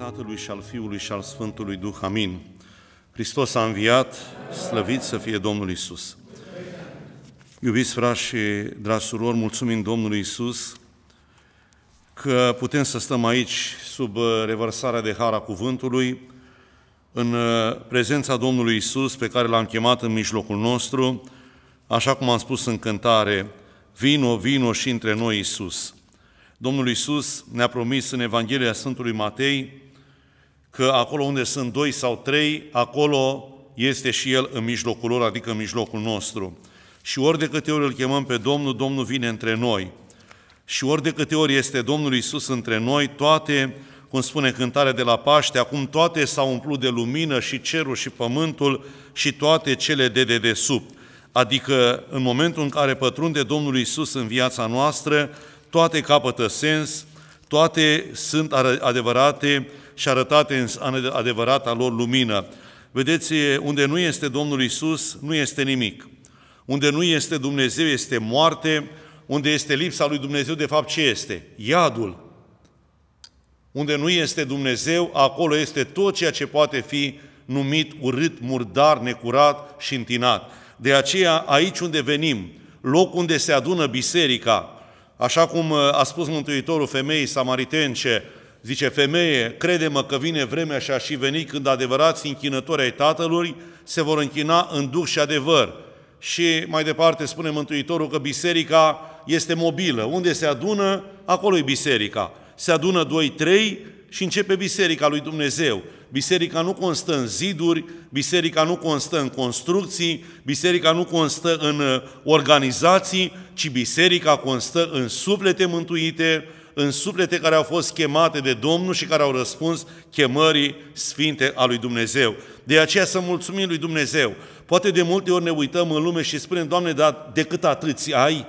Tatălui și al Fiului și al Sfântului Duh. Amin. Hristos a înviat, slăvit să fie Domnul Isus. Iubiți frați și dragi surori, mulțumim Domnului Isus că putem să stăm aici sub revărsarea de hara cuvântului, în prezența Domnului Isus pe care l-am chemat în mijlocul nostru, așa cum am spus în cântare, vino, vino și între noi Isus. Domnul Isus ne-a promis în Evanghelia Sfântului Matei că acolo unde sunt doi sau trei, acolo este și El în mijlocul lor, adică în mijlocul nostru. Și ori de câte ori îl chemăm pe Domnul, Domnul vine între noi. Și ori de câte ori este Domnul Isus între noi, toate, cum spune cântarea de la Paște, acum toate s-au umplut de lumină și cerul și pământul și toate cele de dedesubt. Adică în momentul în care pătrunde Domnul Isus în viața noastră, toate capătă sens, toate sunt adevărate și arătate în adevărata lor lumină. Vedeți, unde nu este Domnul Isus, nu este nimic. Unde nu este Dumnezeu, este moarte. Unde este lipsa lui Dumnezeu, de fapt, ce este? Iadul. Unde nu este Dumnezeu, acolo este tot ceea ce poate fi numit urât, murdar, necurat și întinat. De aceea, aici unde venim, loc unde se adună biserica, Așa cum uh, a spus Mântuitorul femeii samaritence, zice, femeie, crede-mă că vine vremea și a și veni când adevărați închinători ai Tatălui se vor închina în duh și adevăr. Și mai departe spune Mântuitorul că biserica este mobilă. Unde se adună, acolo e biserica. Se adună doi, trei și începe biserica lui Dumnezeu. Biserica nu constă în ziduri, biserica nu constă în construcții, biserica nu constă în uh, organizații, ci biserica constă în suflete mântuite, în suflete care au fost chemate de Domnul și care au răspuns chemării sfinte a lui Dumnezeu. De aceea să mulțumim lui Dumnezeu. Poate de multe ori ne uităm în lume și spunem, Doamne, dar decât atâți ai?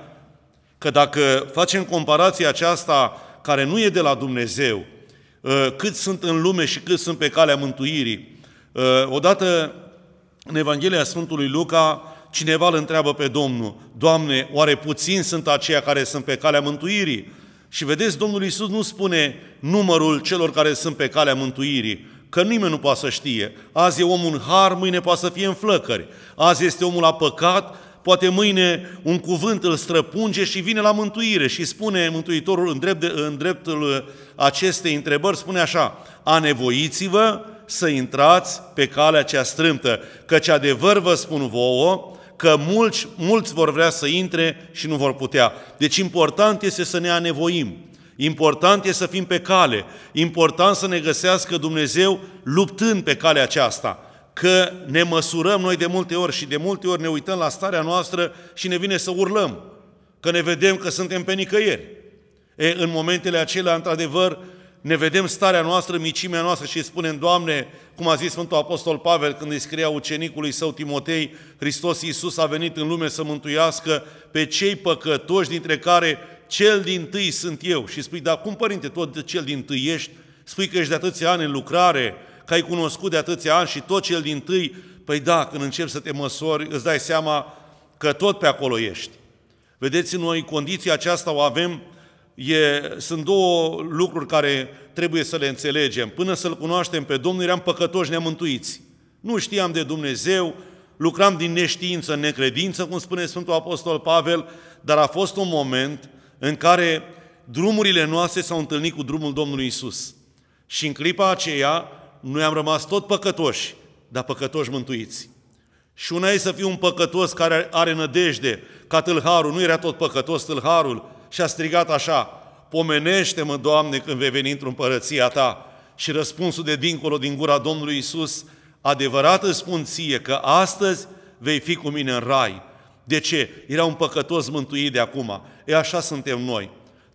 Că dacă facem comparația aceasta care nu e de la Dumnezeu, Uh, cât sunt în lume și cât sunt pe calea mântuirii. Uh, odată, în Evanghelia Sfântului Luca, cineva îl întreabă pe Domnul, Doamne, oare puțini sunt aceia care sunt pe calea mântuirii? Și vedeți, Domnul Iisus nu spune numărul celor care sunt pe calea mântuirii, că nimeni nu poate să știe. Azi e omul în har, mâine poate să fie în flăcări. Azi este omul la păcat, poate mâine un cuvânt îl străpunge și vine la mântuire și spune Mântuitorul în, drept de, în dreptul acestei întrebări, spune așa, anevoiți-vă să intrați pe calea cea strâmtă, căci adevăr vă spun vouă, că mulți, mulți vor vrea să intre și nu vor putea. Deci important este să ne anevoim. Important este să fim pe cale. Important să ne găsească Dumnezeu luptând pe calea aceasta că ne măsurăm noi de multe ori și de multe ori ne uităm la starea noastră și ne vine să urlăm, că ne vedem că suntem pe nicăieri. E, în momentele acelea, într-adevăr, ne vedem starea noastră, micimea noastră și spunem, Doamne, cum a zis Sfântul Apostol Pavel când îi scria ucenicului său Timotei, Hristos Iisus a venit în lume să mântuiască pe cei păcătoși, dintre care cel din tâi sunt eu. Și spui, dar cum, Părinte, tot cel din tâi ești? Spui că ești de atâția ani în lucrare, că ai cunoscut de atâția ani și tot cel din tâi, păi da, când începi să te măsori, îți dai seama că tot pe acolo ești. Vedeți, noi condiția aceasta o avem, e, sunt două lucruri care trebuie să le înțelegem. Până să-L cunoaștem pe Domnul, eram păcătoși neamântuiți. Nu știam de Dumnezeu, lucram din neștiință în necredință, cum spune Sfântul Apostol Pavel, dar a fost un moment în care drumurile noastre s-au întâlnit cu drumul Domnului Isus. Și în clipa aceea, noi am rămas tot păcătoși, dar păcătoși mântuiți. Și una e să fii un păcătos care are nădejde, ca tâlharul, nu era tot păcătos tâlharul, și a strigat așa, pomenește-mă, Doamne, când vei veni într-o împărăția Ta. Și răspunsul de dincolo din gura Domnului Isus, adevărat îți spun ție că astăzi vei fi cu mine în rai. De ce? Era un păcătos mântuit de acum. E așa suntem noi.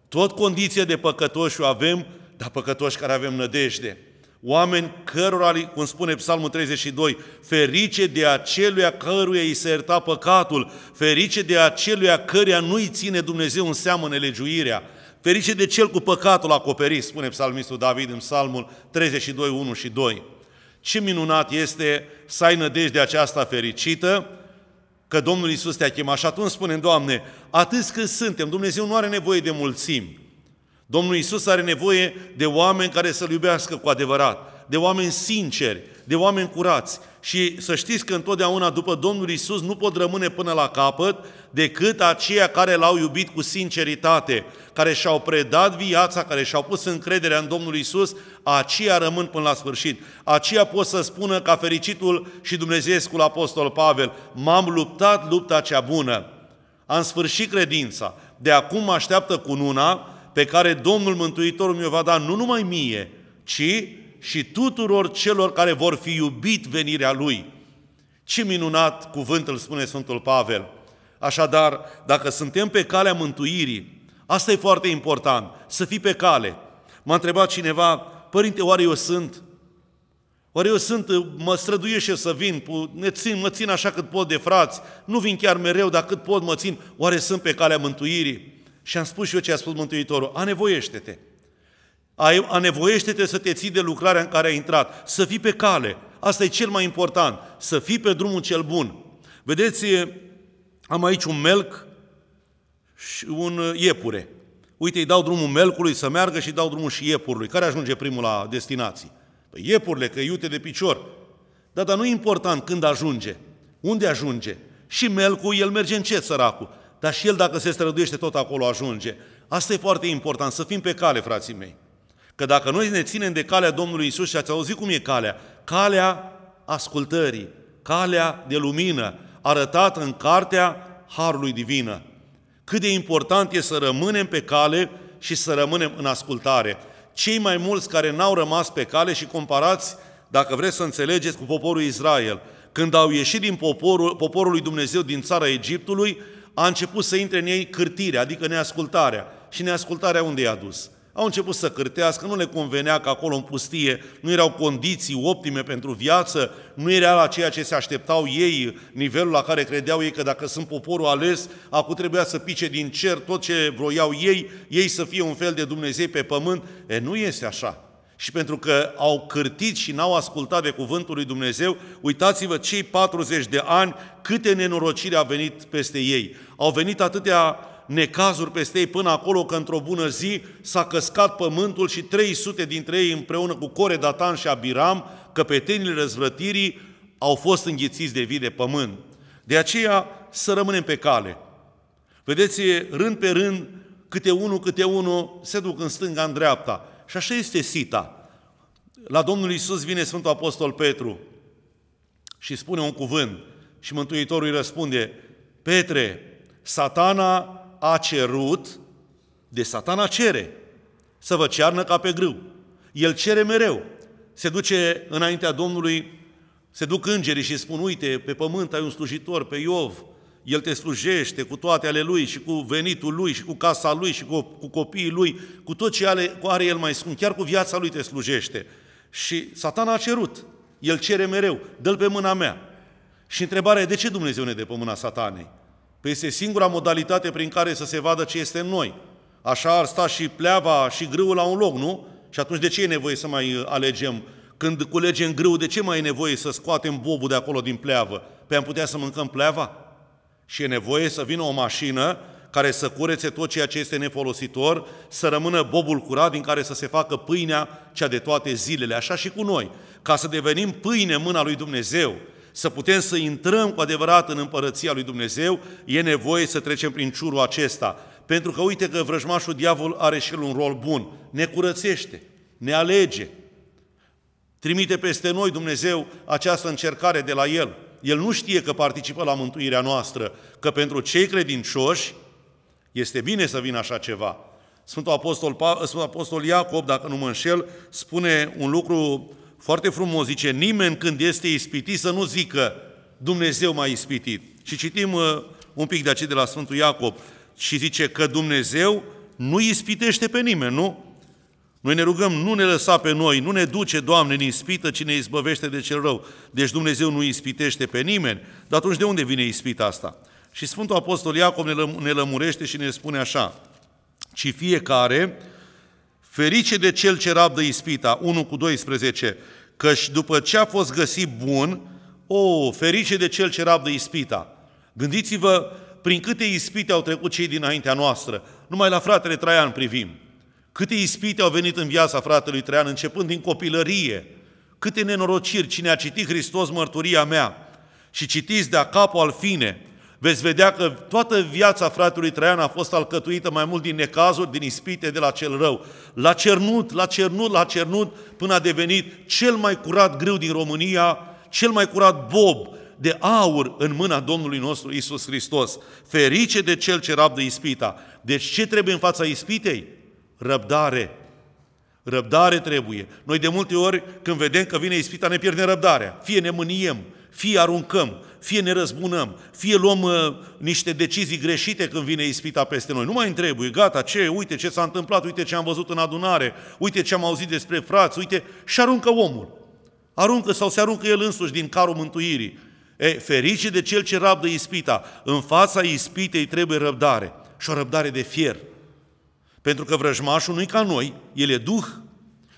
Tot condiție de păcătoși o avem, dar păcătoși care avem nădejde oameni cărora, cum spune Psalmul 32, ferice de aceluia căruia îi se ierta păcatul, ferice de aceluia căruia nu-i ține Dumnezeu în seamă nelegiuirea, ferice de cel cu păcatul acoperit, spune psalmistul David în Psalmul 32, 1 și 2. Ce minunat este să ai nădejde aceasta fericită, că Domnul Isus te-a chemat. Și atunci spunem, Doamne, atât cât suntem, Dumnezeu nu are nevoie de mulțimi. Domnul Isus are nevoie de oameni care să-L iubească cu adevărat, de oameni sinceri, de oameni curați. Și să știți că întotdeauna după Domnul Isus nu pot rămâne până la capăt decât aceia care l-au iubit cu sinceritate, care și-au predat viața, care și-au pus încrederea în Domnul Isus, aceia rămân până la sfârșit. Aceia pot să spună ca fericitul și Dumnezeescul Apostol Pavel, m-am luptat lupta cea bună, am sfârșit credința, de acum mă așteaptă cununa pe care Domnul Mântuitorul mi-o va da nu numai mie, ci și tuturor celor care vor fi iubit venirea Lui. Ce minunat cuvânt îl spune Sfântul Pavel! Așadar, dacă suntem pe calea mântuirii, asta e foarte important, să fii pe cale. M-a întrebat cineva, Părinte, oare eu sunt? Oare eu sunt, mă străduiește să vin, ne țin, mă țin așa cât pot de frați, nu vin chiar mereu, dar cât pot mă țin, oare sunt pe calea mântuirii? Și am spus și eu ce a spus Mântuitorul, anevoiește-te. Anevoiește-te să te ții de lucrarea în care ai intrat, să fii pe cale. Asta e cel mai important, să fii pe drumul cel bun. Vedeți, am aici un melc și un iepure. Uite, îi dau drumul melcului să meargă și dau drumul și iepurului. Care ajunge primul la destinație? Păi iepurile, că iute de picior. Da, dar nu e important când ajunge. Unde ajunge? Și melcul, el merge încet, săracul. Dar și el, dacă se străduiește, tot acolo ajunge. Asta e foarte important, să fim pe cale, frații mei. Că dacă noi ne ținem de calea Domnului Isus și ați auzit cum e calea, calea ascultării, calea de lumină, arătată în cartea Harului Divină. Cât de important e să rămânem pe cale și să rămânem în ascultare. Cei mai mulți care n-au rămas pe cale și comparați, dacă vreți să înțelegeți, cu poporul Israel, când au ieșit din poporul, poporul lui Dumnezeu din țara Egiptului, a început să intre în ei cârtirea, adică neascultarea. Și neascultarea unde i-a dus? Au început să cârtească, nu le convenea că acolo în pustie nu erau condiții optime pentru viață, nu era la ceea ce se așteptau ei, nivelul la care credeau ei că dacă sunt poporul ales, acum trebuia să pice din cer tot ce vroiau ei, ei să fie un fel de Dumnezei pe pământ. E, nu este așa. Și pentru că au cârtit și n-au ascultat de cuvântul lui Dumnezeu, uitați-vă cei 40 de ani, câte nenorocire a venit peste ei. Au venit atâtea necazuri peste ei până acolo că într-o bună zi s-a căscat pământul și 300 dintre ei împreună cu Core, Datan și Abiram, căpetenile răzvrătirii, au fost înghițiți de vii de pământ. De aceea să rămânem pe cale. Vedeți, rând pe rând, câte unul, câte unul, se duc în stânga, în dreapta. Și așa este sita. La Domnul Isus vine Sfântul Apostol Petru și spune un cuvânt și Mântuitorul îi răspunde, Petre, satana a cerut, de satana cere, să vă cearnă ca pe grâu. El cere mereu. Se duce înaintea Domnului, se duc îngerii și spun, uite, pe pământ ai un slujitor, pe Iov, el te slujește cu toate ale lui și cu venitul lui și cu casa lui și cu, cu copiii lui, cu tot ce are, cu are el mai scump, chiar cu viața lui te slujește. Și satana a cerut, el cere mereu, dă-l pe mâna mea. Și întrebarea e, de ce Dumnezeu ne dă pe mâna satanei? Păi este singura modalitate prin care să se vadă ce este în noi. Așa ar sta și pleava și grâul la un loc, nu? Și atunci de ce e nevoie să mai uh, alegem? Când culegem grâu, de ce mai e nevoie să scoatem bobul de acolo din pleavă? Pe am putea să mâncăm pleava? Și e nevoie să vină o mașină care să curețe tot ceea ce este nefolositor, să rămână bobul curat din care să se facă pâinea cea de toate zilele, așa și cu noi. Ca să devenim pâine în mâna lui Dumnezeu, să putem să intrăm cu adevărat în împărăția lui Dumnezeu, e nevoie să trecem prin ciurul acesta. Pentru că uite că vrăjmașul diavol are și el un rol bun. Ne curățește, ne alege, trimite peste noi Dumnezeu această încercare de la El. El nu știe că participă la mântuirea noastră, că pentru cei credincioși este bine să vină așa ceva. Sfântul Apostol, Sfântul Apostol Iacob, dacă nu mă înșel, spune un lucru foarte frumos, zice, nimeni când este ispitit să nu zică Dumnezeu m-a ispitit. Și citim uh, un pic de aceea de la Sfântul Iacob și zice că Dumnezeu nu ispitește pe nimeni, nu? Noi ne rugăm, nu ne lăsa pe noi, nu ne duce, Doamne, în ispită, ci ne izbăvește de cel rău. Deci Dumnezeu nu ispitește pe nimeni. Dar atunci de unde vine ispita asta? Și Sfântul Apostol Iacob ne, lăm- ne lămurește și ne spune așa, ci fiecare, ferice de cel ce rabdă ispita, 1 cu 12, căci după ce a fost găsit bun, o, ferice de cel ce rabdă ispita. Gândiți-vă prin câte ispite au trecut cei dinaintea noastră. Numai la fratele Traian privim. Câte ispite au venit în viața fratelui Traian, începând din copilărie. Câte nenorociri, cine a citit Hristos mărturia mea și citiți de-a capul al fine, veți vedea că toată viața fratelui Traian a fost alcătuită mai mult din necazuri, din ispite de la cel rău. L-a cernut, l-a cernut, l-a cernut până a devenit cel mai curat grâu din România, cel mai curat bob de aur în mâna Domnului nostru Isus Hristos. Ferice de cel ce rabdă ispita. Deci ce trebuie în fața ispitei? Răbdare. Răbdare trebuie. Noi de multe ori când vedem că vine ispita ne pierdem răbdarea. Fie ne mâniem, fie aruncăm, fie ne răzbunăm, fie luăm uh, niște decizii greșite când vine ispita peste noi. Nu mai trebuie, gata, ce, uite ce s-a întâmplat, uite ce am văzut în adunare, uite ce am auzit despre frați, uite, și aruncă omul. Aruncă sau se aruncă el însuși din carul mântuirii. E, ferice de cel ce rabdă ispita. În fața ispitei trebuie răbdare și o răbdare de fier. Pentru că vrăjmașul nu e ca noi, el e duh,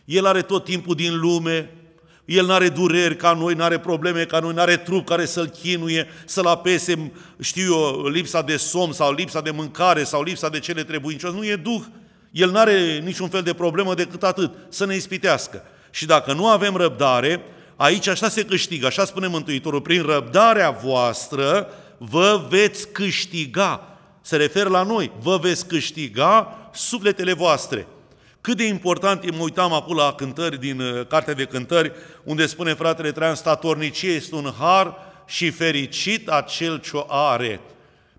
el are tot timpul din lume, el nu are dureri ca noi, nu are probleme ca noi, nu are trup care să-l chinuie, să-l apese, știu eu, lipsa de somn sau lipsa de mâncare sau lipsa de cele trebuincios. Nu e duh. El nu are niciun fel de problemă decât atât, să ne ispitească. Și dacă nu avem răbdare, aici așa se câștigă, așa spune Mântuitorul, prin răbdarea voastră vă veți câștiga. Se referă la noi, vă veți câștiga sufletele voastre. Cât de important e, mă uitam acum la cântări din uh, Cartea de Cântări, unde spune fratele Traian, statornicie este un har și fericit acel ce o are.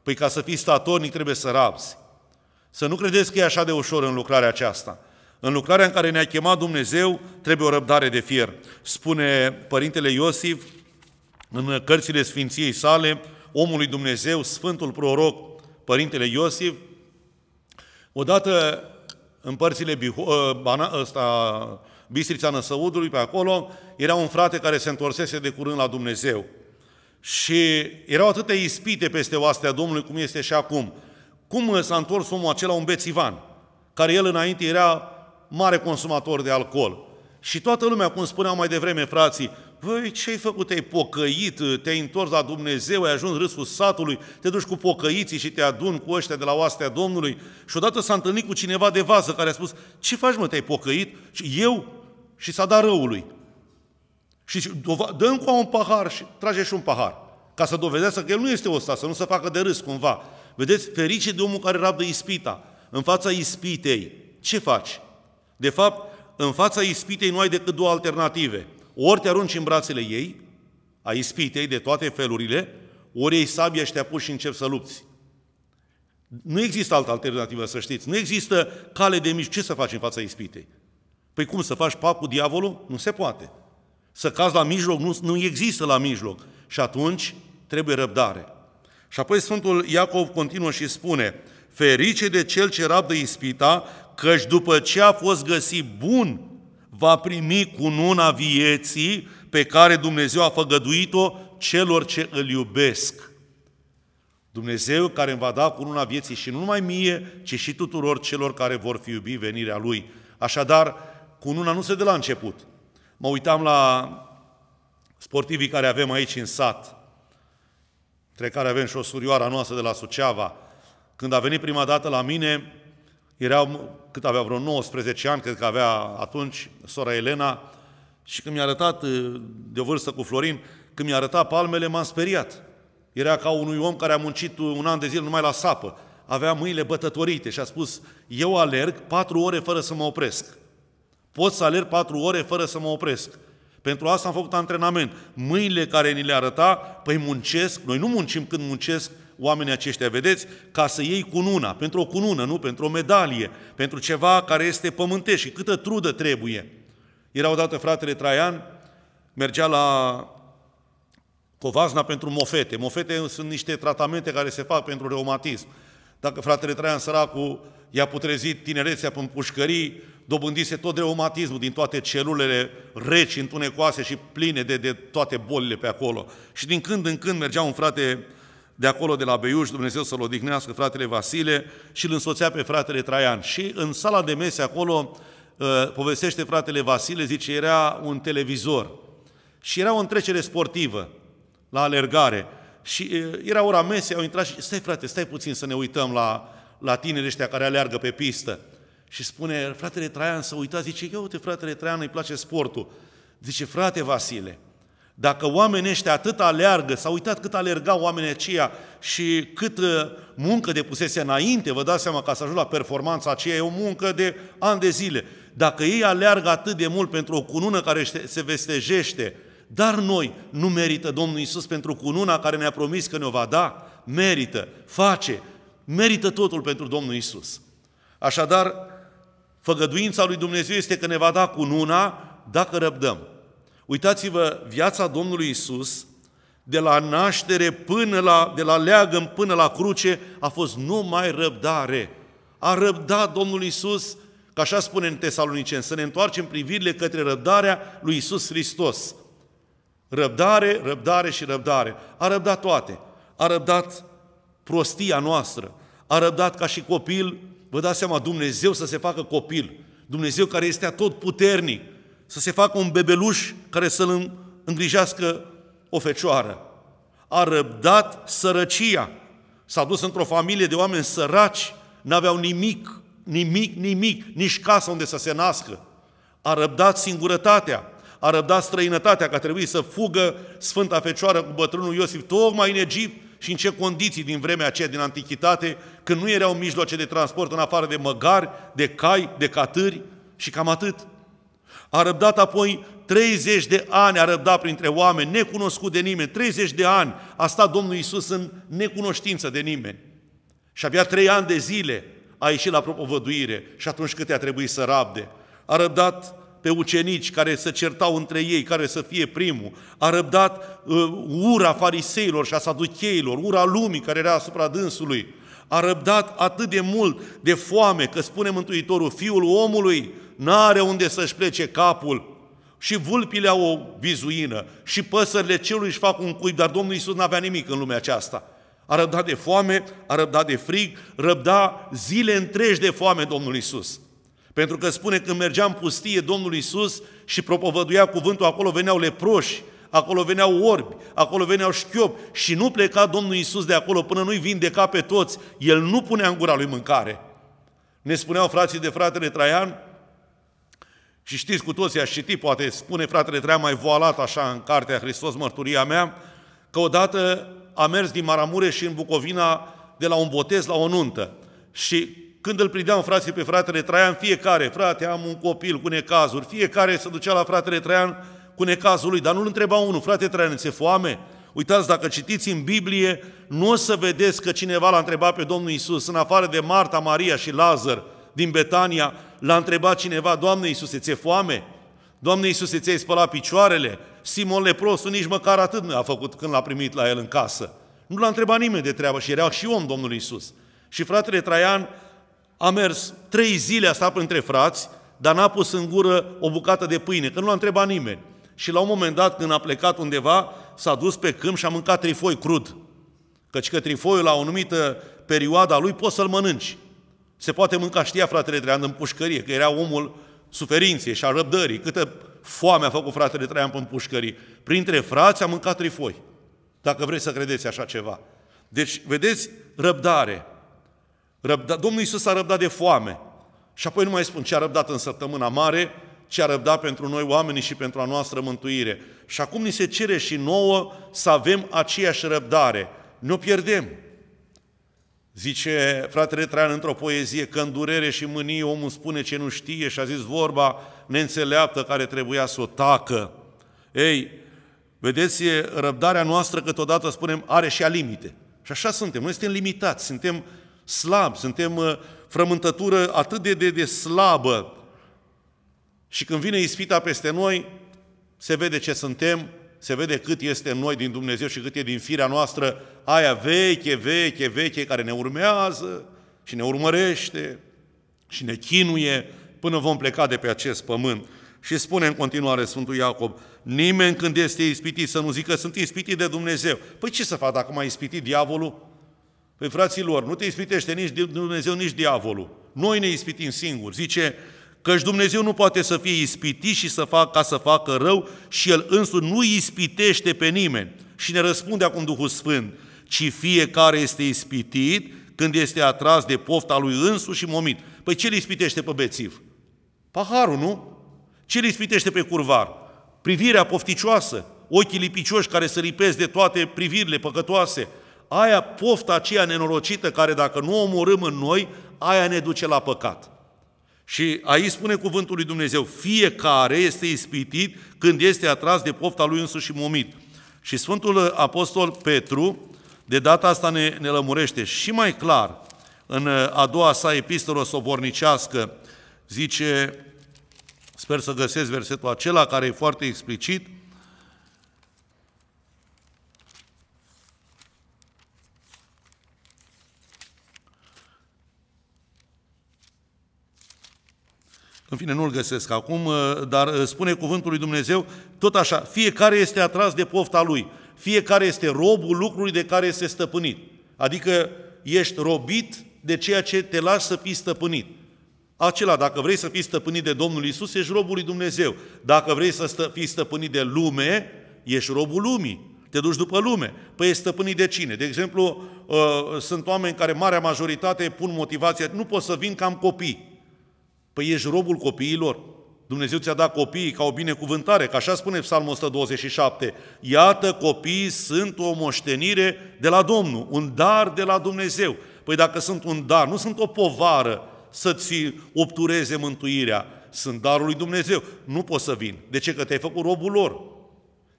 Păi ca să fii statornic trebuie să rabzi. Să nu credeți că e așa de ușor în lucrarea aceasta. În lucrarea în care ne-a chemat Dumnezeu trebuie o răbdare de fier. Spune Părintele Iosif în cărțile Sfinției sale, omului Dumnezeu, Sfântul Proroc, Părintele Iosif, odată în părțile ă, ăsta, Bistrița Năsăudului, pe acolo, era un frate care se întorsese de curând la Dumnezeu. Și erau atâtea ispite peste oastea Domnului, cum este și acum. Cum s-a întors omul acela un bețivan, care el înainte era mare consumator de alcool. Și toată lumea, cum spuneau mai devreme frații, Păi, ce ai făcut? Te-ai pocăit, te-ai întors la Dumnezeu, ai ajuns râsul satului, te duci cu pocăiții și te adun cu ăștia de la oastea Domnului. Și odată s-a întâlnit cu cineva de vază care a spus, ce faci mă, te-ai pocăit? Și eu? Și s-a dat răului. Și dă cu un pahar și trage și un pahar. Ca să dovedească că el nu este ăsta, să nu se facă de râs cumva. Vedeți, ferice de omul care rabdă ispita. În fața ispitei, ce faci? De fapt, în fața ispitei nu ai decât două alternative – ori te arunci în brațele ei, a ispitei de toate felurile, ori ei sabia și te apuci și începi să lupți. Nu există altă alternativă, să știți. Nu există cale de mici. Ce să faci în fața ispitei? Păi cum, să faci pac cu diavolul? Nu se poate. Să cazi la mijloc? Nu, nu există la mijloc. Și atunci trebuie răbdare. Și apoi Sfântul Iacov continuă și spune, ferice de cel ce rabdă ispita, căci după ce a fost găsit bun va primi cununa vieții pe care Dumnezeu a făgăduit-o celor ce îl iubesc. Dumnezeu care îmi va da cununa vieții și nu numai mie, ci și tuturor celor care vor fi iubi venirea Lui. Așadar, cununa nu se dă la început. Mă uitam la sportivii care avem aici în sat, între care avem și o surioară noastră de la Suceava. Când a venit prima dată la mine, erau, cât avea vreo 19 ani, cred că avea atunci, sora Elena, și când mi-a arătat, de o vârstă cu Florin, când mi-a arătat palmele, m-am speriat. Era ca unui om care a muncit un an de zile numai la sapă. Avea mâinile bătătorite și a spus, eu alerg patru ore fără să mă opresc. Pot să alerg patru ore fără să mă opresc. Pentru asta am făcut antrenament. Mâinile care ni le arăta, păi muncesc, noi nu muncim când muncesc oamenii aceștia, vedeți, ca să iei cununa, pentru o cunună, nu pentru o medalie, pentru ceva care este pământesc și câtă trudă trebuie. Era odată fratele Traian, mergea la Covazna pentru mofete. Mofete sunt niște tratamente care se fac pentru reumatism. Dacă fratele Traian săracul i-a putrezit tinerețea în pușcării, dobândise tot reumatismul din toate celulele reci, întunecoase și pline de, de toate bolile pe acolo. Și din când în când mergea un frate de acolo, de la Beiuș, Dumnezeu să-l odihnească, fratele Vasile, și îl însoțea pe fratele Traian. Și în sala de mese acolo, uh, povestește fratele Vasile, zice, era un televizor. Și era o întrecere sportivă, la alergare. Și uh, era ora mese, au intrat și, stai frate, stai puțin să ne uităm la, la tinerii ăștia care aleargă pe pistă. Și spune, fratele Traian să uitați, zice, ia uite, fratele Traian îi place sportul. Zice, frate Vasile, dacă oamenii ăștia atât aleargă, s-au uitat cât alergau oamenii aceia și cât uh, muncă depusese înainte, vă dați seama ca să ajung la performanța aceea, e o muncă de ani de zile. Dacă ei aleargă atât de mult pentru o cunună care se vestejește, dar noi nu merită Domnul Isus pentru cununa care ne-a promis că ne-o va da? Merită, face, merită totul pentru Domnul Isus. Așadar, făgăduința lui Dumnezeu este că ne va da cununa dacă răbdăm. Uitați-vă, viața Domnului Isus, de la naștere până la, de la leagăn până la cruce, a fost numai răbdare. A răbdat Domnul Isus, ca așa spune în Tesalonicen, să ne întoarcem privirile către răbdarea lui Isus Hristos. Răbdare, răbdare și răbdare. A răbdat toate. A răbdat prostia noastră. A răbdat ca și copil, vă dați seama, Dumnezeu să se facă copil. Dumnezeu care este tot puternic, să se facă un bebeluș care să-l îngrijească o fecioară. A răbdat sărăcia. S-a dus într-o familie de oameni săraci, n-aveau nimic, nimic, nimic, nici casă unde să se nască. A răbdat singurătatea, a răbdat străinătatea, că a trebuit să fugă Sfânta Fecioară cu bătrânul Iosif, tocmai în Egipt și în ce condiții din vremea aceea din antichitate, când nu erau mijloace de transport în afară de măgari, de cai, de catâri și cam atât. A răbdat apoi 30 de ani, a răbdat printre oameni, necunoscut de nimeni. 30 de ani a stat Domnul Isus în necunoștință de nimeni. Și abia trei ani de zile a ieșit la propovăduire și atunci câte a trebuit să rabde. A răbdat pe ucenici care să certau între ei, care să fie primul. A răbdat uh, ura fariseilor și a saducheilor, ura lumii care era asupra dânsului. A răbdat atât de mult de foame, că spune Mântuitorul, Fiul omului n-are unde să-și plece capul, și vulpile au o vizuină, și păsările celui își fac un cuib, dar Domnul Iisus n-avea nimic în lumea aceasta. A răbdat de foame, a răbdat de frig, răbda zile întregi de foame Domnul Iisus. Pentru că spune că mergea în pustie Domnul Iisus și propovăduia cuvântul, acolo veneau leproși, acolo veneau orbi, acolo veneau șchiopi și nu pleca Domnul Iisus de acolo până nu-i vindeca pe toți. El nu punea în gura lui mâncare. Ne spuneau frații de fratele Traian, și știți cu toții, aș citi, poate spune fratele Traian mai voalat așa în cartea Hristos Mărturia mea, că odată a mers din Maramureș și în Bucovina de la un botez la o nuntă. Și când îl prindeam frații pe fratele Traian, fiecare, frate, am un copil cu necazuri, fiecare se ducea la fratele Traian cu necazul lui, dar nu-l întreba unul, frate Traian, ți foame? Uitați, dacă citiți în Biblie, nu o să vedeți că cineva l-a întrebat pe Domnul Isus, în afară de Marta, Maria și Lazar din Betania, l-a întrebat cineva, Doamne Iisuse, ți-e foame? Doamne Iisuse, ți-ai spălat picioarele? Simon leprosul nici măcar atât nu a făcut când l-a primit la el în casă. Nu l-a întrebat nimeni de treabă și era și om Domnul Iisus. Și fratele Traian a mers trei zile, a stat printre frați, dar n-a pus în gură o bucată de pâine, că nu l-a întrebat nimeni. Și la un moment dat, când a plecat undeva, s-a dus pe câmp și a mâncat trifoi crud. Căci că trifoiul la o anumită perioadă a lui poți să-l mănânci. Se poate mânca, știa fratele Traian în pușcărie, că era omul suferinței și a răbdării. Câtă foame a făcut fratele Traian în pușcărie. Printre frați a mâncat trifoi. Dacă vreți să credeți așa ceva. Deci, vedeți, răbdare. Răbda, Domnul Iisus a răbdat de foame. Și apoi nu mai spun ce a răbdat în săptămâna mare, ce a răbdat pentru noi oamenii și pentru a noastră mântuire. Și acum ni se cere și nouă să avem aceeași răbdare. Nu o pierdem. Zice fratele Traian într-o poezie că în durere și mânie omul spune ce nu știe și a zis vorba neînțeleaptă care trebuia să o tacă. Ei, vedeți, răbdarea noastră câteodată spunem are și a limite. Și așa suntem, noi suntem limitați, suntem slabi, suntem uh, frământătură atât de, de, de slabă. Și când vine ispita peste noi, se vede ce suntem, se vede cât este în noi din Dumnezeu și cât e din firea noastră aia veche, veche, veche, care ne urmează și ne urmărește și ne chinuie până vom pleca de pe acest pământ. Și spune în continuare Sfântul Iacob, nimeni când este ispitit să nu zică sunt ispitit de Dumnezeu. Păi ce să fac dacă m-a ispitit diavolul? Păi fraților, nu te ispitește nici Dumnezeu, nici diavolul. Noi ne ispitim singuri. Zice, Căci Dumnezeu nu poate să fie ispitit și să facă ca să facă rău și El însuși nu ispitește pe nimeni. Și ne răspunde acum Duhul Sfânt, ci fiecare este ispitit când este atras de pofta lui însuși și momit. Păi Păi ce îl ispitește pe bețiv? Paharul, nu? Ce îl ispitește pe curvar? Privirea pofticioasă, ochii lipicioși care se lipesc de toate privirile păcătoase, aia pofta aceea nenorocită care dacă nu o omorâm în noi, aia ne duce la păcat. Și aici spune cuvântul lui Dumnezeu, fiecare este ispitit când este atras de pofta lui însuși momit. Și Sfântul Apostol Petru, de data asta ne, ne lămurește și mai clar, în a doua sa epistolă sobornicească, zice, sper să găsesc versetul acela care e foarte explicit, În fine, nu-l găsesc acum, uh, dar uh, spune cuvântul lui Dumnezeu, tot așa, fiecare este atras de pofta lui, fiecare este robul lucrului de care este stăpânit. Adică ești robit de ceea ce te lași să fii stăpânit. Acela, dacă vrei să fii stăpânit de Domnul Isus, ești robul lui Dumnezeu. Dacă vrei să stă, fii stăpânit de lume, ești robul lumii. Te duci după lume. Păi ești stăpânit de cine? De exemplu, uh, sunt oameni care, marea majoritate, pun motivația, nu pot să vin că am copii. Păi ești robul copiilor. Dumnezeu ți-a dat copiii ca o binecuvântare, că așa spune Psalmul 127. Iată, copiii sunt o moștenire de la Domnul, un dar de la Dumnezeu. Păi dacă sunt un dar, nu sunt o povară să-ți obtureze mântuirea, sunt darul lui Dumnezeu. Nu poți să vin. De ce? Că te-ai făcut robul lor.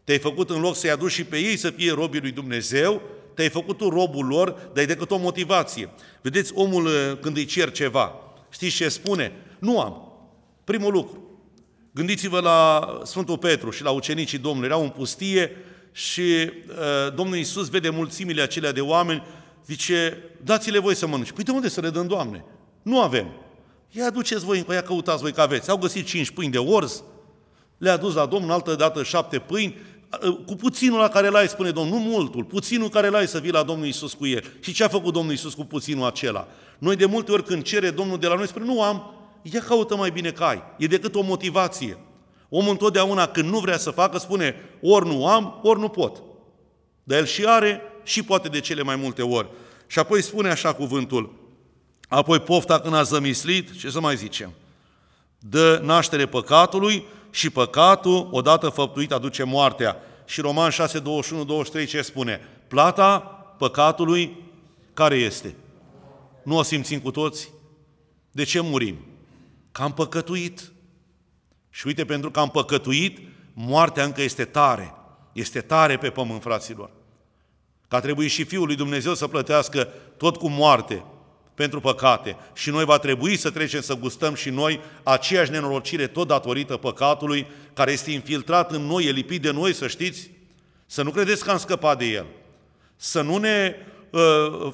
Te-ai făcut în loc să-i aduci și pe ei să fie robii lui Dumnezeu, te-ai făcut tu robul lor, dar ai decât o motivație. Vedeți, omul când îi cer ceva, știți ce spune? Nu am. Primul lucru. Gândiți-vă la Sfântul Petru și la ucenicii Domnului. Erau în pustie și uh, Domnul Iisus vede mulțimile acelea de oameni, zice, dați-le voi să mănânci. Păi de unde să le dăm, Doamne? Nu avem. Ia aduceți voi, ia căutați voi că aveți. Au găsit cinci pâini de orz, le-a dus la Domnul, altă dată șapte pâini, uh, cu puținul la care l-ai, spune Domnul, nu multul, puținul care l-ai să vii la Domnul Iisus cu el. Și ce a făcut Domnul Iisus cu puținul acela? Noi de multe ori când cere Domnul de la noi, spune, nu am, ia caută mai bine că ai. E decât o motivație. Omul întotdeauna când nu vrea să facă, spune ori nu am, ori nu pot. Dar el și are și poate de cele mai multe ori. Și apoi spune așa cuvântul, apoi pofta când a zămislit, ce să mai zicem? Dă naștere păcatului și păcatul, odată făptuit, aduce moartea. Și Roman 6, 21, 23 ce spune? Plata păcatului care este? Nu o simțim cu toți? De ce murim? Că am păcătuit. Și uite, pentru că am păcătuit, moartea încă este tare. Este tare pe pământ, fraților. Că a trebuit și Fiul lui Dumnezeu să plătească tot cu moarte pentru păcate. Și noi va trebui să trecem să gustăm și noi aceeași nenorocire tot datorită păcatului care este infiltrat în noi, e lipit de noi, să știți. Să nu credeți că am scăpat de el. Să nu ne uh,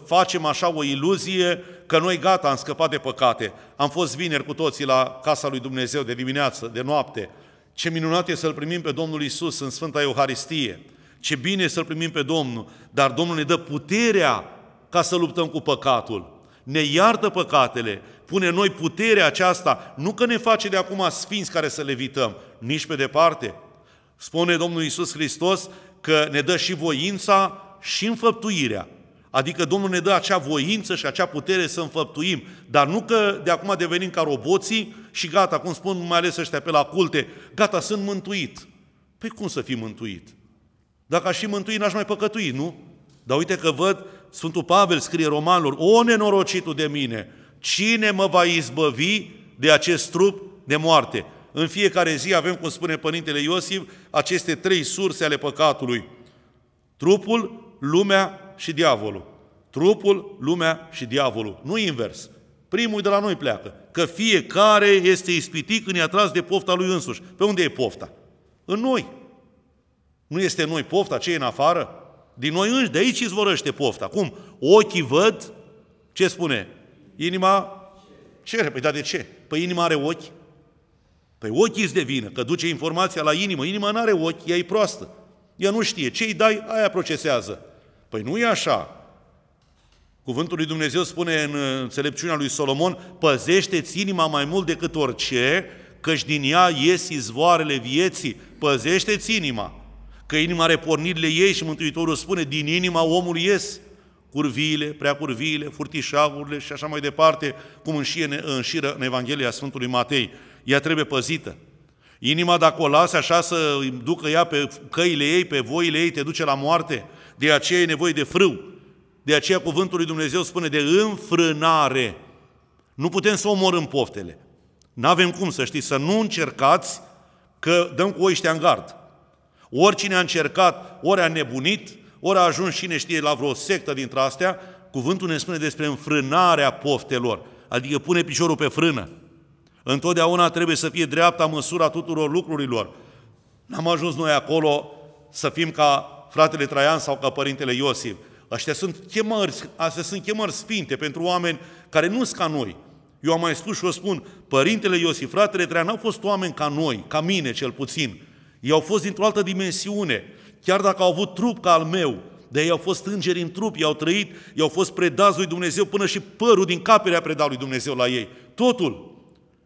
facem așa o iluzie că noi gata, am scăpat de păcate. Am fost vineri cu toții la casa lui Dumnezeu de dimineață, de noapte. Ce minunat e să-L primim pe Domnul Isus în Sfânta Euharistie. Ce bine e să-L primim pe Domnul, dar Domnul ne dă puterea ca să luptăm cu păcatul. Ne iartă păcatele, pune noi puterea aceasta, nu că ne face de acum sfinți care să le evităm, nici pe departe. Spune Domnul Isus Hristos că ne dă și voința și înfăptuirea. Adică Domnul ne dă acea voință și acea putere să înfăptuim, dar nu că de acum devenim ca roboții și gata, cum spun mai ales ăștia pe la culte, gata, sunt mântuit. Păi cum să fii mântuit? Dacă aș fi mântuit, n-aș mai păcătui, nu? Dar uite că văd, Sfântul Pavel scrie romanilor, o nenorocitul de mine, cine mă va izbăvi de acest trup de moarte? În fiecare zi avem, cum spune Părintele Iosif, aceste trei surse ale păcatului. Trupul, lumea și diavolul. Trupul, lumea și diavolul. Nu invers. Primul de la noi pleacă. Că fiecare este ispitit când e atras de pofta lui însuși. Pe unde e pofta? În noi. Nu este în noi pofta, ce e în afară? Din noi înși, de aici izvorăște pofta. Cum? Ochii văd, ce spune? Inima cere. Păi da, de ce? Păi inima are ochi. Păi ochii îți devină, că duce informația la inimă. Inima nu are ochi, ea e proastă. Ea nu știe. Ce îi dai, aia procesează. Păi nu e așa. Cuvântul lui Dumnezeu spune în înțelepciunea lui Solomon, păzește-ți inima mai mult decât orice, căci din ea ies izvoarele vieții. Păzește-ți inima, că inima are pornirile ei și Mântuitorul spune, din inima omului ies curviile, prea curviile, furtișagurile și așa mai departe, cum înșire, înșiră în Evanghelia Sfântului Matei. Ea trebuie păzită. Inima, dacă o lasă așa să ducă ea pe căile ei, pe voile ei, te duce la moarte. De aceea e nevoie de frâu. De aceea cuvântul lui Dumnezeu spune de înfrânare. Nu putem să omorâm poftele. Nu avem cum să știți, să nu încercați că dăm cu oiștea în gard. Oricine a încercat, ori a nebunit, ori a ajuns cine știe la vreo sectă dintre astea, cuvântul ne spune despre înfrânarea poftelor, adică pune piciorul pe frână. Întotdeauna trebuie să fie dreapta măsura tuturor lucrurilor. N-am ajuns noi acolo să fim ca fratele Traian sau ca părintele Iosif. Astea sunt chemări, astea sunt chemări sfinte pentru oameni care nu sunt ca noi. Eu am mai spus și o spun, părintele Iosif, fratele Traian, au fost oameni ca noi, ca mine cel puțin. Ei au fost dintr-o altă dimensiune, chiar dacă au avut trup ca al meu, de ei au fost îngeri în trup, i-au trăit, i-au fost predați lui Dumnezeu, până și părul din capere a predat lui Dumnezeu la ei. Totul.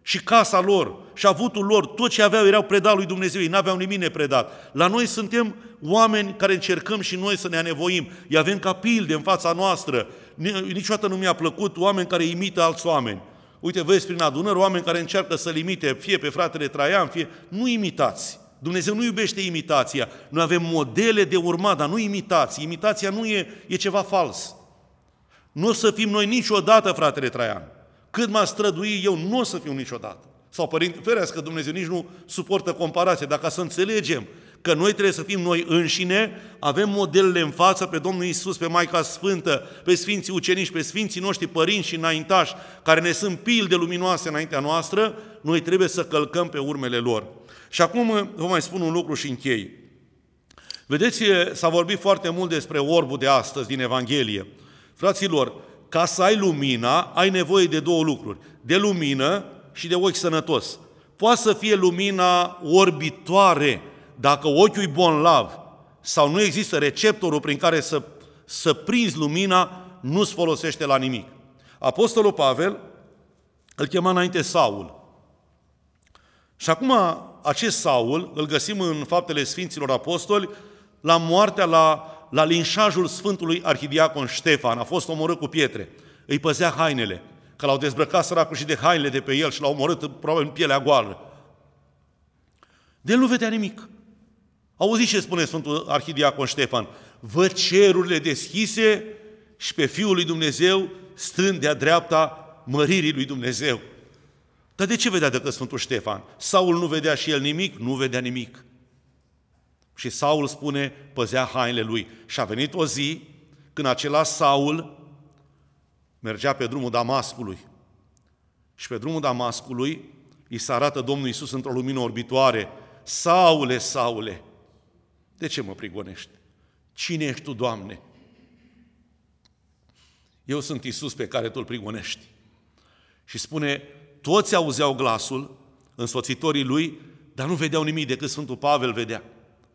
Și casa lor, și avutul lor, tot ce aveau erau predat lui Dumnezeu, ei n-aveau nimic nepredat. La noi suntem oameni care încercăm și noi să ne anevoim. Îi avem ca pilde în fața noastră. Niciodată nu mi-a plăcut oameni care imită alți oameni. Uite, vezi prin adunări oameni care încearcă să-l imite, fie pe fratele Traian, fie... Nu imitați. Dumnezeu nu iubește imitația. Noi avem modele de urmat, dar nu imitații. Imitația nu e, e ceva fals. Nu o să fim noi niciodată, fratele Traian. Cât m-a strădui eu, nu o să fiu niciodată. Sau părinte, ferească Dumnezeu, nici nu suportă comparație, dacă să înțelegem că noi trebuie să fim noi înșine, avem modelele în față pe Domnul Isus, pe Maica Sfântă, pe Sfinții Ucenici, pe Sfinții noștri părinți și înaintași, care ne sunt pilde luminoase înaintea noastră, noi trebuie să călcăm pe urmele lor. Și acum vă mai spun un lucru și închei. Vedeți, s-a vorbit foarte mult despre orbul de astăzi din Evanghelie. Fraților, ca să ai lumina, ai nevoie de două lucruri. De lumină și de ochi sănătos. Poate să fie lumina orbitoare, dacă ochiul e bonlav sau nu există receptorul prin care să, să prinzi lumina, nu-ți folosește la nimic. Apostolul Pavel îl chema înainte Saul. Și acum acest Saul îl găsim în faptele Sfinților Apostoli la moartea, la, la linșajul Sfântului Arhidiacon Ștefan. A fost omorât cu pietre. Îi păzea hainele, că l-au dezbrăcat săracul și de hainele de pe el și l-au omorât probabil în pielea goală. De el nu vedea nimic. Auziți ce spune Sfântul Arhidiacon Ștefan? Văd cerurile deschise și pe Fiul lui Dumnezeu stând de-a dreapta măririi lui Dumnezeu. Dar de ce vedea decât Sfântul Ștefan? Saul nu vedea și el nimic? Nu vedea nimic. Și Saul spune, păzea hainele lui. Și a venit o zi când acela Saul mergea pe drumul Damascului. Și pe drumul Damascului îi se arată Domnul Iisus într-o lumină orbitoare. Saule, Saule, de ce mă prigonești? Cine ești tu, Doamne? Eu sunt Isus pe care tu îl prigonești. Și spune, toți auzeau glasul, însoțitorii lui, dar nu vedeau nimic decât Sfântul Pavel vedea.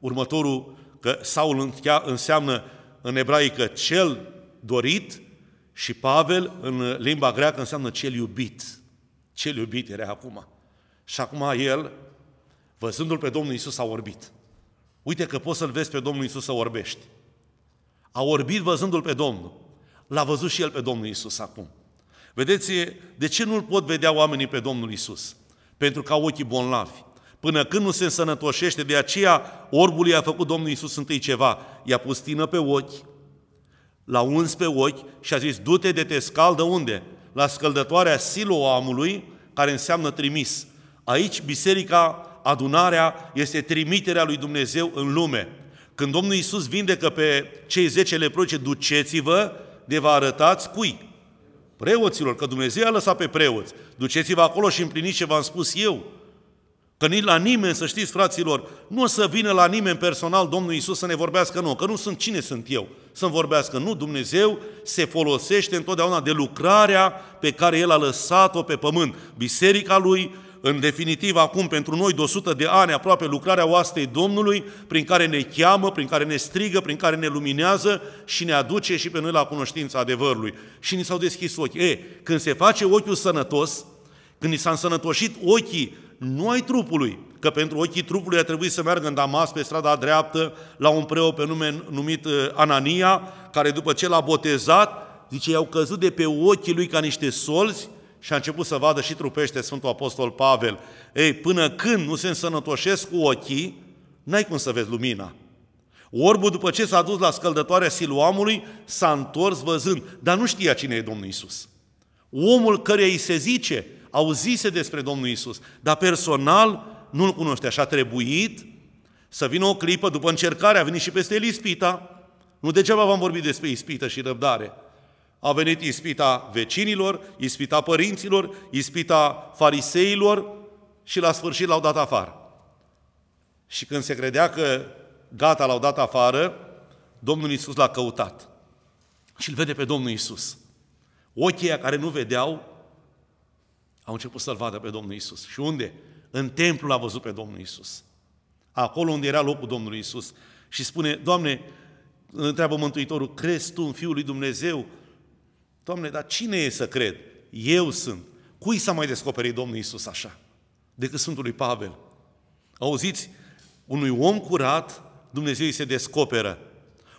Următorul, că Saul înseamnă în ebraică cel dorit și Pavel în limba greacă înseamnă cel iubit. Cel iubit era acum. Și acum el, văzându-l pe Domnul Isus, a orbit. Uite că poți să-L vezi pe Domnul Isus să orbești. A orbit văzându-L pe Domnul. L-a văzut și el pe Domnul Isus acum. Vedeți, de ce nu-L pot vedea oamenii pe Domnul Isus? Pentru că au ochii bonlavi. Până când nu se însănătoșește, de aceea orbului a făcut Domnul Isus întâi ceva. I-a pus tină pe ochi, l-a uns pe ochi și a zis, du-te de te scaldă unde? La scăldătoarea Siloamului, care înseamnă trimis. Aici biserica adunarea este trimiterea lui Dumnezeu în lume. Când Domnul Iisus vindecă pe cei zece leproci, duceți-vă de vă arătați cui? Preoților, că Dumnezeu a lăsat pe preoți. Duceți-vă acolo și împliniți ce v-am spus eu. Că nici la nimeni, să știți, fraților, nu o să vină la nimeni personal Domnul Iisus să ne vorbească nu, că nu sunt cine sunt eu să-mi vorbească. Nu, Dumnezeu se folosește întotdeauna de lucrarea pe care El a lăsat-o pe pământ. Biserica Lui în definitiv acum pentru noi de 100 de ani aproape lucrarea oastei Domnului, prin care ne cheamă, prin care ne strigă, prin care ne luminează și ne aduce și pe noi la cunoștința adevărului. Și ni s-au deschis ochii. E, când se face ochiul sănătos, când ni s-a însănătoșit ochii, nu ai trupului, că că pentru ochii trupului a trebuit să meargă în Damas pe strada dreaptă la un preot pe nume numit uh, Anania, care după ce l-a botezat, zice, i-au căzut de pe ochii lui ca niște solzi și a început să vadă și trupește Sfântul Apostol Pavel. Ei, până când nu se însănătoșesc cu ochii, n-ai cum să vezi lumina. Orbul, după ce s-a dus la scăldătoarea siluamului, s-a întors văzând, dar nu știa cine e Domnul Isus. Omul căreia îi se zice, auzise despre Domnul Isus, dar personal nu-L cunoștea și a trebuit să vină o clipă, după încercare, a venit și peste el ispita, nu degeaba v-am vorbit despre ispită și răbdare. A venit ispita vecinilor, ispita părinților, ispita fariseilor și la sfârșit l-au dat afară. Și când se credea că gata, l-au dat afară, Domnul Iisus l-a căutat. Și îl vede pe Domnul Iisus. Ochii care nu vedeau au început să-L vadă pe Domnul Isus. Și unde? În templu l-a văzut pe Domnul Isus. Acolo unde era locul Domnului Isus. Și spune, Doamne, întreabă Mântuitorul, crezi Tu în Fiul lui Dumnezeu? Doamne, dar cine e să cred? Eu sunt. Cui s-a mai descoperit Domnul Isus așa? Decât Sfântului Pavel. Auziți, unui om curat, Dumnezeu îi se descoperă.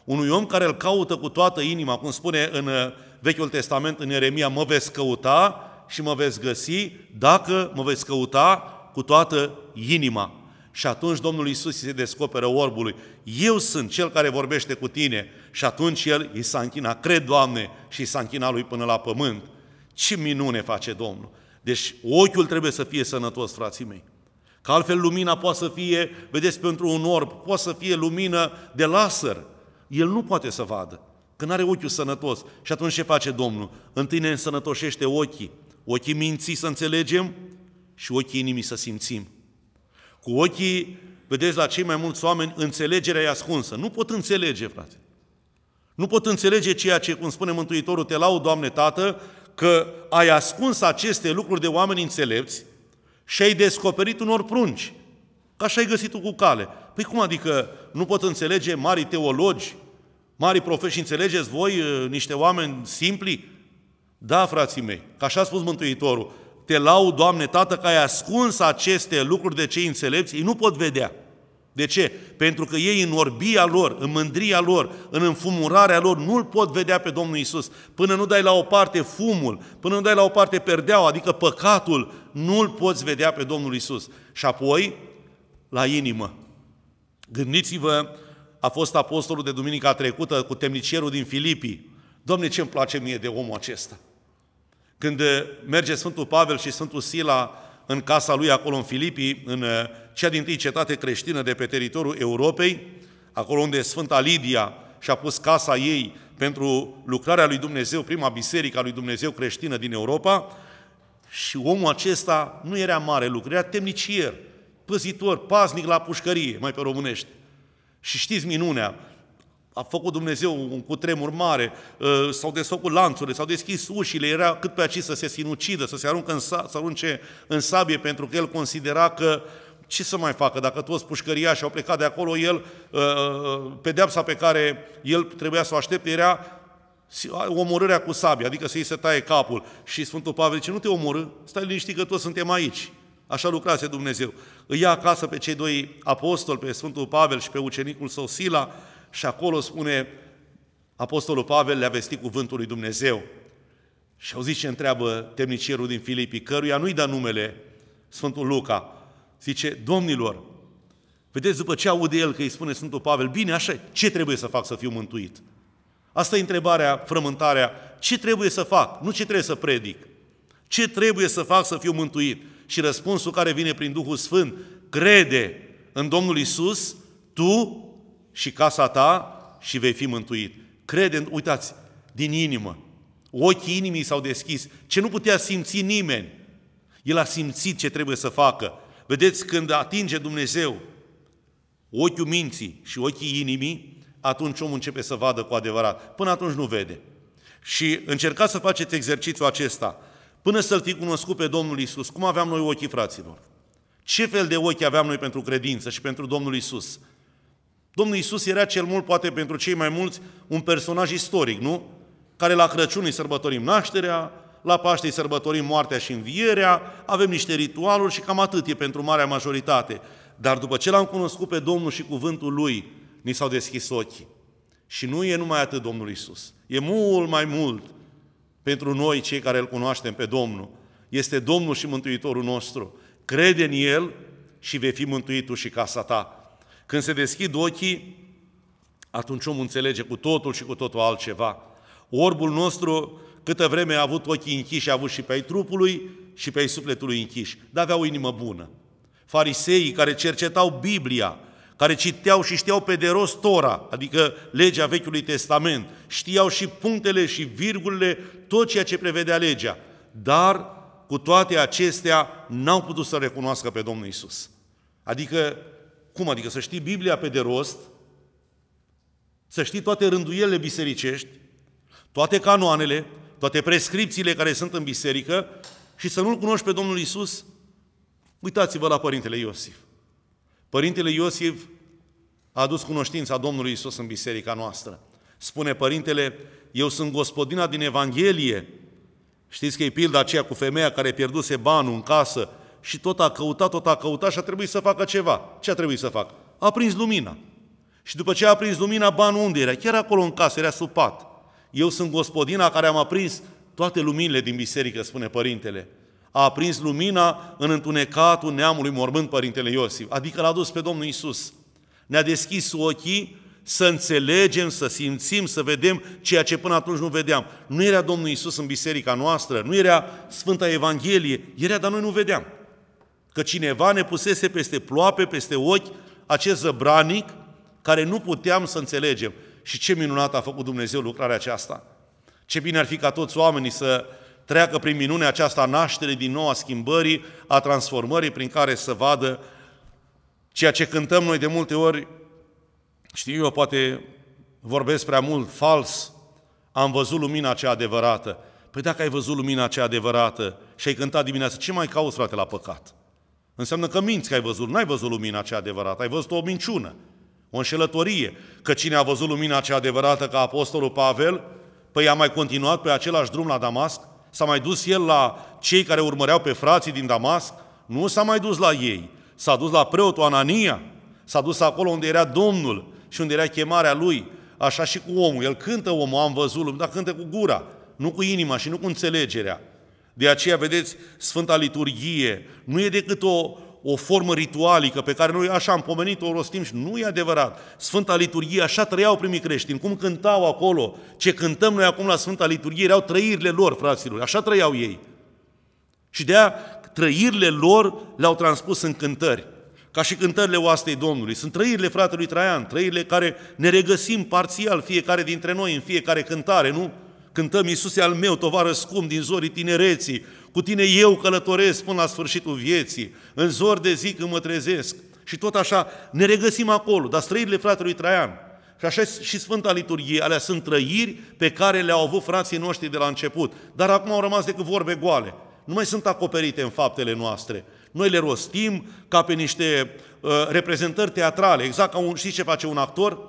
Unui om care îl caută cu toată inima, cum spune în uh, Vechiul Testament, în Ieremia, mă veți căuta și mă veți găsi dacă mă veți căuta cu toată inima. Și atunci Domnul Isus se descoperă orbului. Eu sunt cel care vorbește cu tine. Și atunci el îi s-a închinat. Cred, Doamne, și îi s-a închinat lui până la pământ. Ce minune face Domnul! Deci ochiul trebuie să fie sănătos, frații mei. Că altfel lumina poate să fie, vedeți, pentru un orb, poate să fie lumină de laser. El nu poate să vadă, că nu are ochiul sănătos. Și atunci ce face Domnul? Întâi ne însănătoșește ochii. Ochii minții să înțelegem și ochii inimii să simțim. Cu ochii, vedeți, la cei mai mulți oameni, înțelegerea e ascunsă. Nu pot înțelege, frate. Nu pot înțelege ceea ce, cum spune Mântuitorul, te laud, Doamne Tată, că ai ascuns aceste lucruri de oameni înțelepți și ai descoperit unor prunci. Ca așa ai găsit tu cu cale. Păi cum adică nu pot înțelege mari teologi, mari profeși, înțelegeți voi uh, niște oameni simpli? Da, frații mei, ca așa a spus Mântuitorul, te lau, Doamne, Tată, că ai ascuns aceste lucruri de cei înțelepți, ei nu pot vedea. De ce? Pentru că ei în orbia lor, în mândria lor, în înfumurarea lor, nu-L pot vedea pe Domnul Isus. Până nu dai la o parte fumul, până nu dai la o parte perdeaua, adică păcatul, nu-L poți vedea pe Domnul Isus. Și apoi, la inimă. Gândiți-vă, a fost apostolul de duminica trecută cu temnicierul din Filipii. Domne, ce îmi place mie de omul acesta. Când merge Sfântul Pavel și Sfântul Sila în casa lui acolo în Filipii, în uh, cea din tâi cetate creștină de pe teritoriul Europei, acolo unde Sfânta Lidia și-a pus casa ei pentru lucrarea lui Dumnezeu, prima biserică a lui Dumnezeu creștină din Europa, și omul acesta nu era mare lucru, era temnicier, păzitor, paznic la pușcărie, mai pe românește. Și știți minunea, a făcut Dumnezeu un cutremur mare, uh, s-au desfăcut lanțurile, s-au deschis ușile, era cât pe aici să se sinucidă, să se aruncă în, să arunce în sabie, pentru că el considera că ce să mai facă? Dacă toți pușcăriașii au plecat de acolo, el, uh, uh, pedeapsa pe care el trebuia să o aștepte era omorârea cu sabie, adică să-i se taie capul. Și Sfântul Pavel zice, nu te omorâ, stai liniștit că toți suntem aici. Așa lucrase Dumnezeu. Îi ia acasă pe cei doi apostoli, pe Sfântul Pavel și pe ucenicul său Sila, și acolo spune Apostolul Pavel le-a vestit cuvântul lui Dumnezeu. Și au zis ce întreabă temnicierul din Filipii, căruia nu-i dă numele Sfântul Luca. Zice, domnilor, vedeți după ce aude el că îi spune Sfântul Pavel, bine, așa, ce trebuie să fac să fiu mântuit? Asta e întrebarea, frământarea, ce trebuie să fac, nu ce trebuie să predic. Ce trebuie să fac să fiu mântuit? Și răspunsul care vine prin Duhul Sfânt, crede în Domnul Isus, tu și casa ta și vei fi mântuit. Crede, uitați, din inimă. Ochii inimii s-au deschis. Ce nu putea simți nimeni. El a simțit ce trebuie să facă. Vedeți, când atinge Dumnezeu ochiul minții și ochii inimii, atunci omul începe să vadă cu adevărat. Până atunci nu vede. Și încercați să faceți exercițiul acesta. Până să-L fi cunoscut pe Domnul Isus, cum aveam noi ochii fraților? Ce fel de ochi aveam noi pentru credință și pentru Domnul Isus? Domnul Isus era cel mult, poate pentru cei mai mulți, un personaj istoric, nu? Care la Crăciun îi sărbătorim nașterea, la Paște îi sărbătorim moartea și învierea, avem niște ritualuri și cam atât e pentru marea majoritate. Dar după ce l-am cunoscut pe Domnul și cuvântul Lui, ni s-au deschis ochii. Și nu e numai atât Domnul Isus. E mult mai mult pentru noi, cei care îl cunoaștem pe Domnul. Este Domnul și Mântuitorul nostru. Crede în El și vei fi mântuit tu și casa ta. Când se deschid ochii, atunci omul înțelege cu totul și cu totul altceva. Orbul nostru, câtă vreme a avut ochii închiși, a avut și pe ai trupului și pe ai sufletului închiși, dar avea o inimă bună. Fariseii care cercetau Biblia, care citeau și știau pe de rost Tora, adică legea Vechiului Testament, știau și punctele și virgulele, tot ceea ce prevedea legea, dar cu toate acestea n-au putut să recunoască pe Domnul Isus. Adică, cum adică să știi Biblia pe de rost, să știi toate rânduielile bisericești, toate canoanele, toate prescripțiile care sunt în biserică și să nu-L cunoști pe Domnul Isus? Uitați-vă la Părintele Iosif. Părintele Iosif a adus cunoștința Domnului Isus în biserica noastră. Spune Părintele, eu sunt gospodina din Evanghelie. Știți că e pilda aceea cu femeia care pierduse banul în casă și tot a căutat, tot a căutat și a trebuit să facă ceva. Ce a trebuit să facă? A prins lumina. Și după ce a prins lumina, banul unde era? Chiar acolo în casă, era supat. Eu sunt gospodina care am aprins toate luminile din biserică, spune Părintele. A aprins lumina în întunecatul neamului mormânt Părintele Iosif, adică l-a dus pe Domnul Isus. Ne-a deschis ochii să înțelegem, să simțim, să vedem ceea ce până atunci nu vedeam. Nu era Domnul Isus în biserica noastră, nu era Sfânta Evanghelie, era, dar noi nu vedeam. Că cineva ne pusese peste ploape, peste ochi, acest zăbranic care nu puteam să înțelegem. Și ce minunat a făcut Dumnezeu lucrarea aceasta. Ce bine ar fi ca toți oamenii să treacă prin minunea aceasta a nașterii din nou, a schimbării, a transformării, prin care să vadă ceea ce cântăm noi de multe ori, știu eu, poate vorbesc prea mult, fals, am văzut lumina cea adevărată. Păi dacă ai văzut lumina cea adevărată și ai cântat dimineața, ce mai cauți, frate, la păcat? Înseamnă că minți că ai văzut, n-ai văzut lumina cea adevărată, ai văzut o minciună, o înșelătorie. Că cine a văzut lumina cea adevărată ca Apostolul Pavel, păi a mai continuat pe același drum la Damasc? S-a mai dus el la cei care urmăreau pe frații din Damasc? Nu s-a mai dus la ei. S-a dus la preotul Anania, s-a dus acolo unde era Domnul și unde era chemarea lui. Așa și cu omul. El cântă omul, am văzut, dar cântă cu gura, nu cu inima și nu cu înțelegerea. De aceea, vedeți, Sfânta Liturghie nu e decât o, o formă ritualică pe care noi așa am pomenit-o, o rostim și nu e adevărat. Sfânta Liturghie, așa trăiau primii creștini, cum cântau acolo, ce cântăm noi acum la Sfânta Liturghie, erau trăirile lor, fraților, așa trăiau ei. Și de aia trăirile lor le-au transpus în cântări, ca și cântările oastei Domnului. Sunt trăirile fratelui Traian, trăirile care ne regăsim parțial fiecare dintre noi în fiecare cântare, nu? Cântăm Iisuse al meu, tovară scump din zorii tinereții, cu tine eu călătoresc până la sfârșitul vieții, în zor de zi când mă trezesc. Și tot așa ne regăsim acolo, dar trăirile fratelui Traian. Și așa și Sfânta Liturghie, alea sunt trăiri pe care le-au avut frații noștri de la început, dar acum au rămas decât vorbe goale. Nu mai sunt acoperite în faptele noastre. Noi le rostim ca pe niște uh, reprezentări teatrale, exact ca un, știți ce face un actor?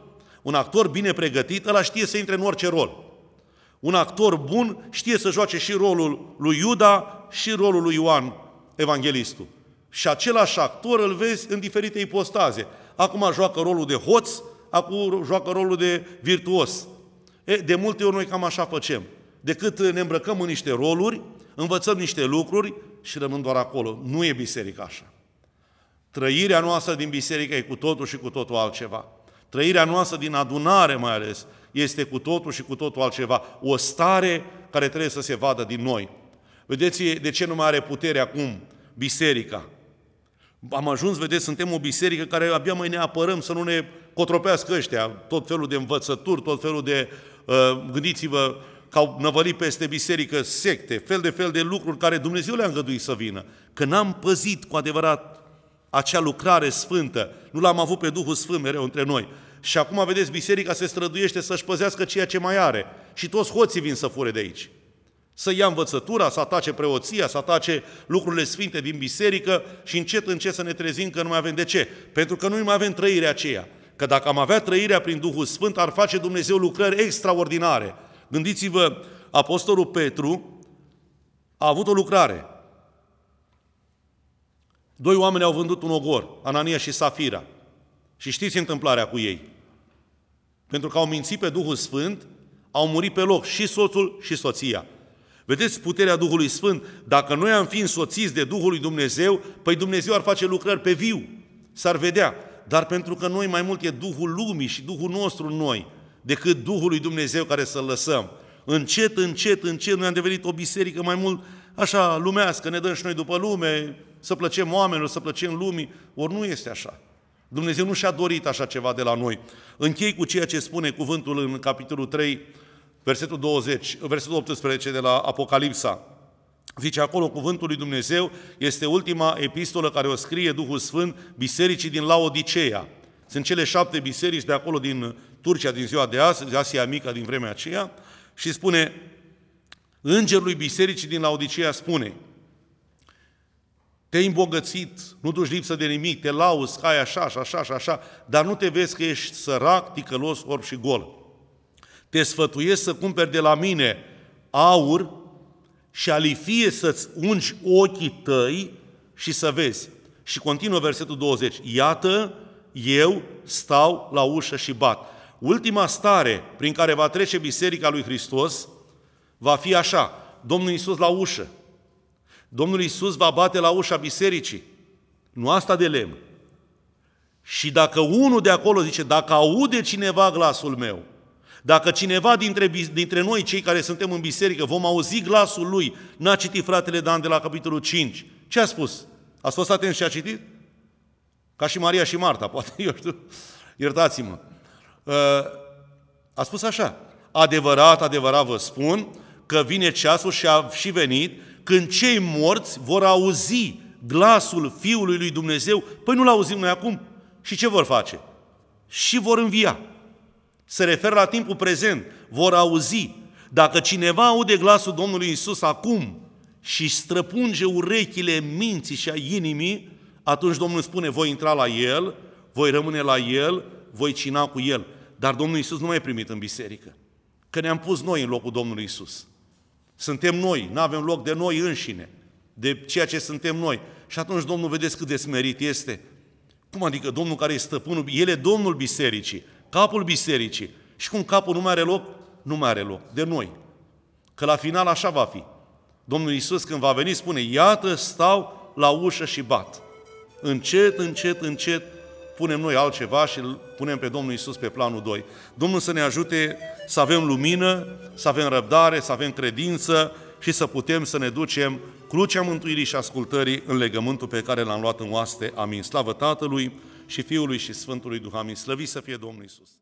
Un actor bine pregătit, ăla știe să intre în orice rol. Un actor bun știe să joace și rolul lui Iuda și rolul lui Ioan, evanghelistul. Și același actor îl vezi în diferite ipostaze. Acum joacă rolul de hoț, acum joacă rolul de virtuos. E, de multe ori noi cam așa facem. Decât ne îmbrăcăm în niște roluri, învățăm niște lucruri și rămân doar acolo. Nu e biserica așa. Trăirea noastră din biserică e cu totul și cu totul altceva. Trăirea noastră din adunare mai ales este cu totul și cu totul altceva. O stare care trebuie să se vadă din noi. Vedeți de ce nu mai are putere acum biserica? Am ajuns, vedeți, suntem o biserică care abia mai ne apărăm să nu ne cotropească ăștia, tot felul de învățături, tot felul de, uh, gândiți-vă, că au năvălit peste biserică secte, fel de fel de lucruri care Dumnezeu le-a îngăduit să vină. Că n-am păzit cu adevărat acea lucrare sfântă, nu l-am avut pe Duhul Sfânt mereu între noi. Și acum, vedeți, biserica se străduiește să-și păzească ceea ce mai are. Și toți hoții vin să fure de aici. Să ia învățătura, să atace preoția, să atace lucrurile sfinte din biserică și încet, încet să ne trezim că nu mai avem de ce. Pentru că nu mai avem trăirea aceea. Că dacă am avea trăirea prin Duhul Sfânt, ar face Dumnezeu lucrări extraordinare. Gândiți-vă, Apostolul Petru a avut o lucrare. Doi oameni au vândut un ogor, Anania și Safira. Și știți întâmplarea cu ei. Pentru că au mințit pe Duhul Sfânt, au murit pe loc și soțul și soția. Vedeți puterea Duhului Sfânt? Dacă noi am fi însoțiți de Duhul lui Dumnezeu, păi Dumnezeu ar face lucrări pe viu, s-ar vedea. Dar pentru că noi mai mult e Duhul lumii și Duhul nostru în noi, decât Duhul lui Dumnezeu care să-L lăsăm. Încet, încet, încet, noi am devenit o biserică mai mult așa lumească, ne dăm și noi după lume, să plăcem oamenilor, să plăcem lumii, ori nu este așa. Dumnezeu nu și-a dorit așa ceva de la noi. Închei cu ceea ce spune cuvântul în capitolul 3, versetul 20, versetul 18 de la Apocalipsa. Zice acolo, cuvântul lui Dumnezeu este ultima epistolă care o scrie Duhul Sfânt bisericii din Laodiceea. Sunt cele șapte biserici de acolo din Turcia din ziua de azi, Asia Mică din vremea aceea, și spune, Îngerului bisericii din Laodiceea spune, te-ai îmbogățit, nu duci lipsă de nimic, te lauzi, ai așa și așa și așa, dar nu te vezi că ești sărac, ticălos, orb și gol. Te sfătuiesc să cumperi de la mine aur și alifie să-ți ungi ochii tăi și să vezi. Și continuă versetul 20. Iată, eu stau la ușă și bat. Ultima stare prin care va trece Biserica lui Hristos va fi așa. Domnul Iisus la ușă. Domnul Iisus va bate la ușa bisericii. Nu asta de lemn. Și dacă unul de acolo zice, dacă aude cineva glasul meu, dacă cineva dintre, dintre noi, cei care suntem în biserică, vom auzi glasul lui, n-a citit fratele Dan de la capitolul 5, ce a spus? A fost atent și a citit? Ca și Maria și Marta, poate, eu știu, iertați-mă. Uh, a spus așa, adevărat, adevărat vă spun că vine ceasul și a și venit când cei morți vor auzi glasul Fiului lui Dumnezeu, păi nu-L auzim noi acum. Și ce vor face? Și vor învia. Se referă la timpul prezent. Vor auzi. Dacă cineva aude glasul Domnului Isus acum și străpunge urechile minții și a inimii, atunci Domnul spune, voi intra la El, voi rămâne la El, voi cina cu El. Dar Domnul Isus nu mai e primit în biserică. Că ne-am pus noi în locul Domnului Isus. Suntem noi, nu avem loc de noi înșine, de ceea ce suntem noi. Și atunci Domnul, vedeți cât de smerit este? Cum adică Domnul care e stăpânul, El e Domnul bisericii, capul bisericii. Și cum capul nu mai are loc? Nu mai are loc, de noi. Că la final așa va fi. Domnul Iisus când va veni spune, iată stau la ușă și bat. Încet, încet, încet punem noi altceva și îl punem pe Domnul Isus pe planul 2. Domnul să ne ajute să avem lumină, să avem răbdare, să avem credință și să putem să ne ducem crucea mântuirii și ascultării în legământul pe care l-am luat în oaste. Amin. Slavă Tatălui și Fiului și Sfântului Duh. Amin. Slăvit să fie Domnul Isus.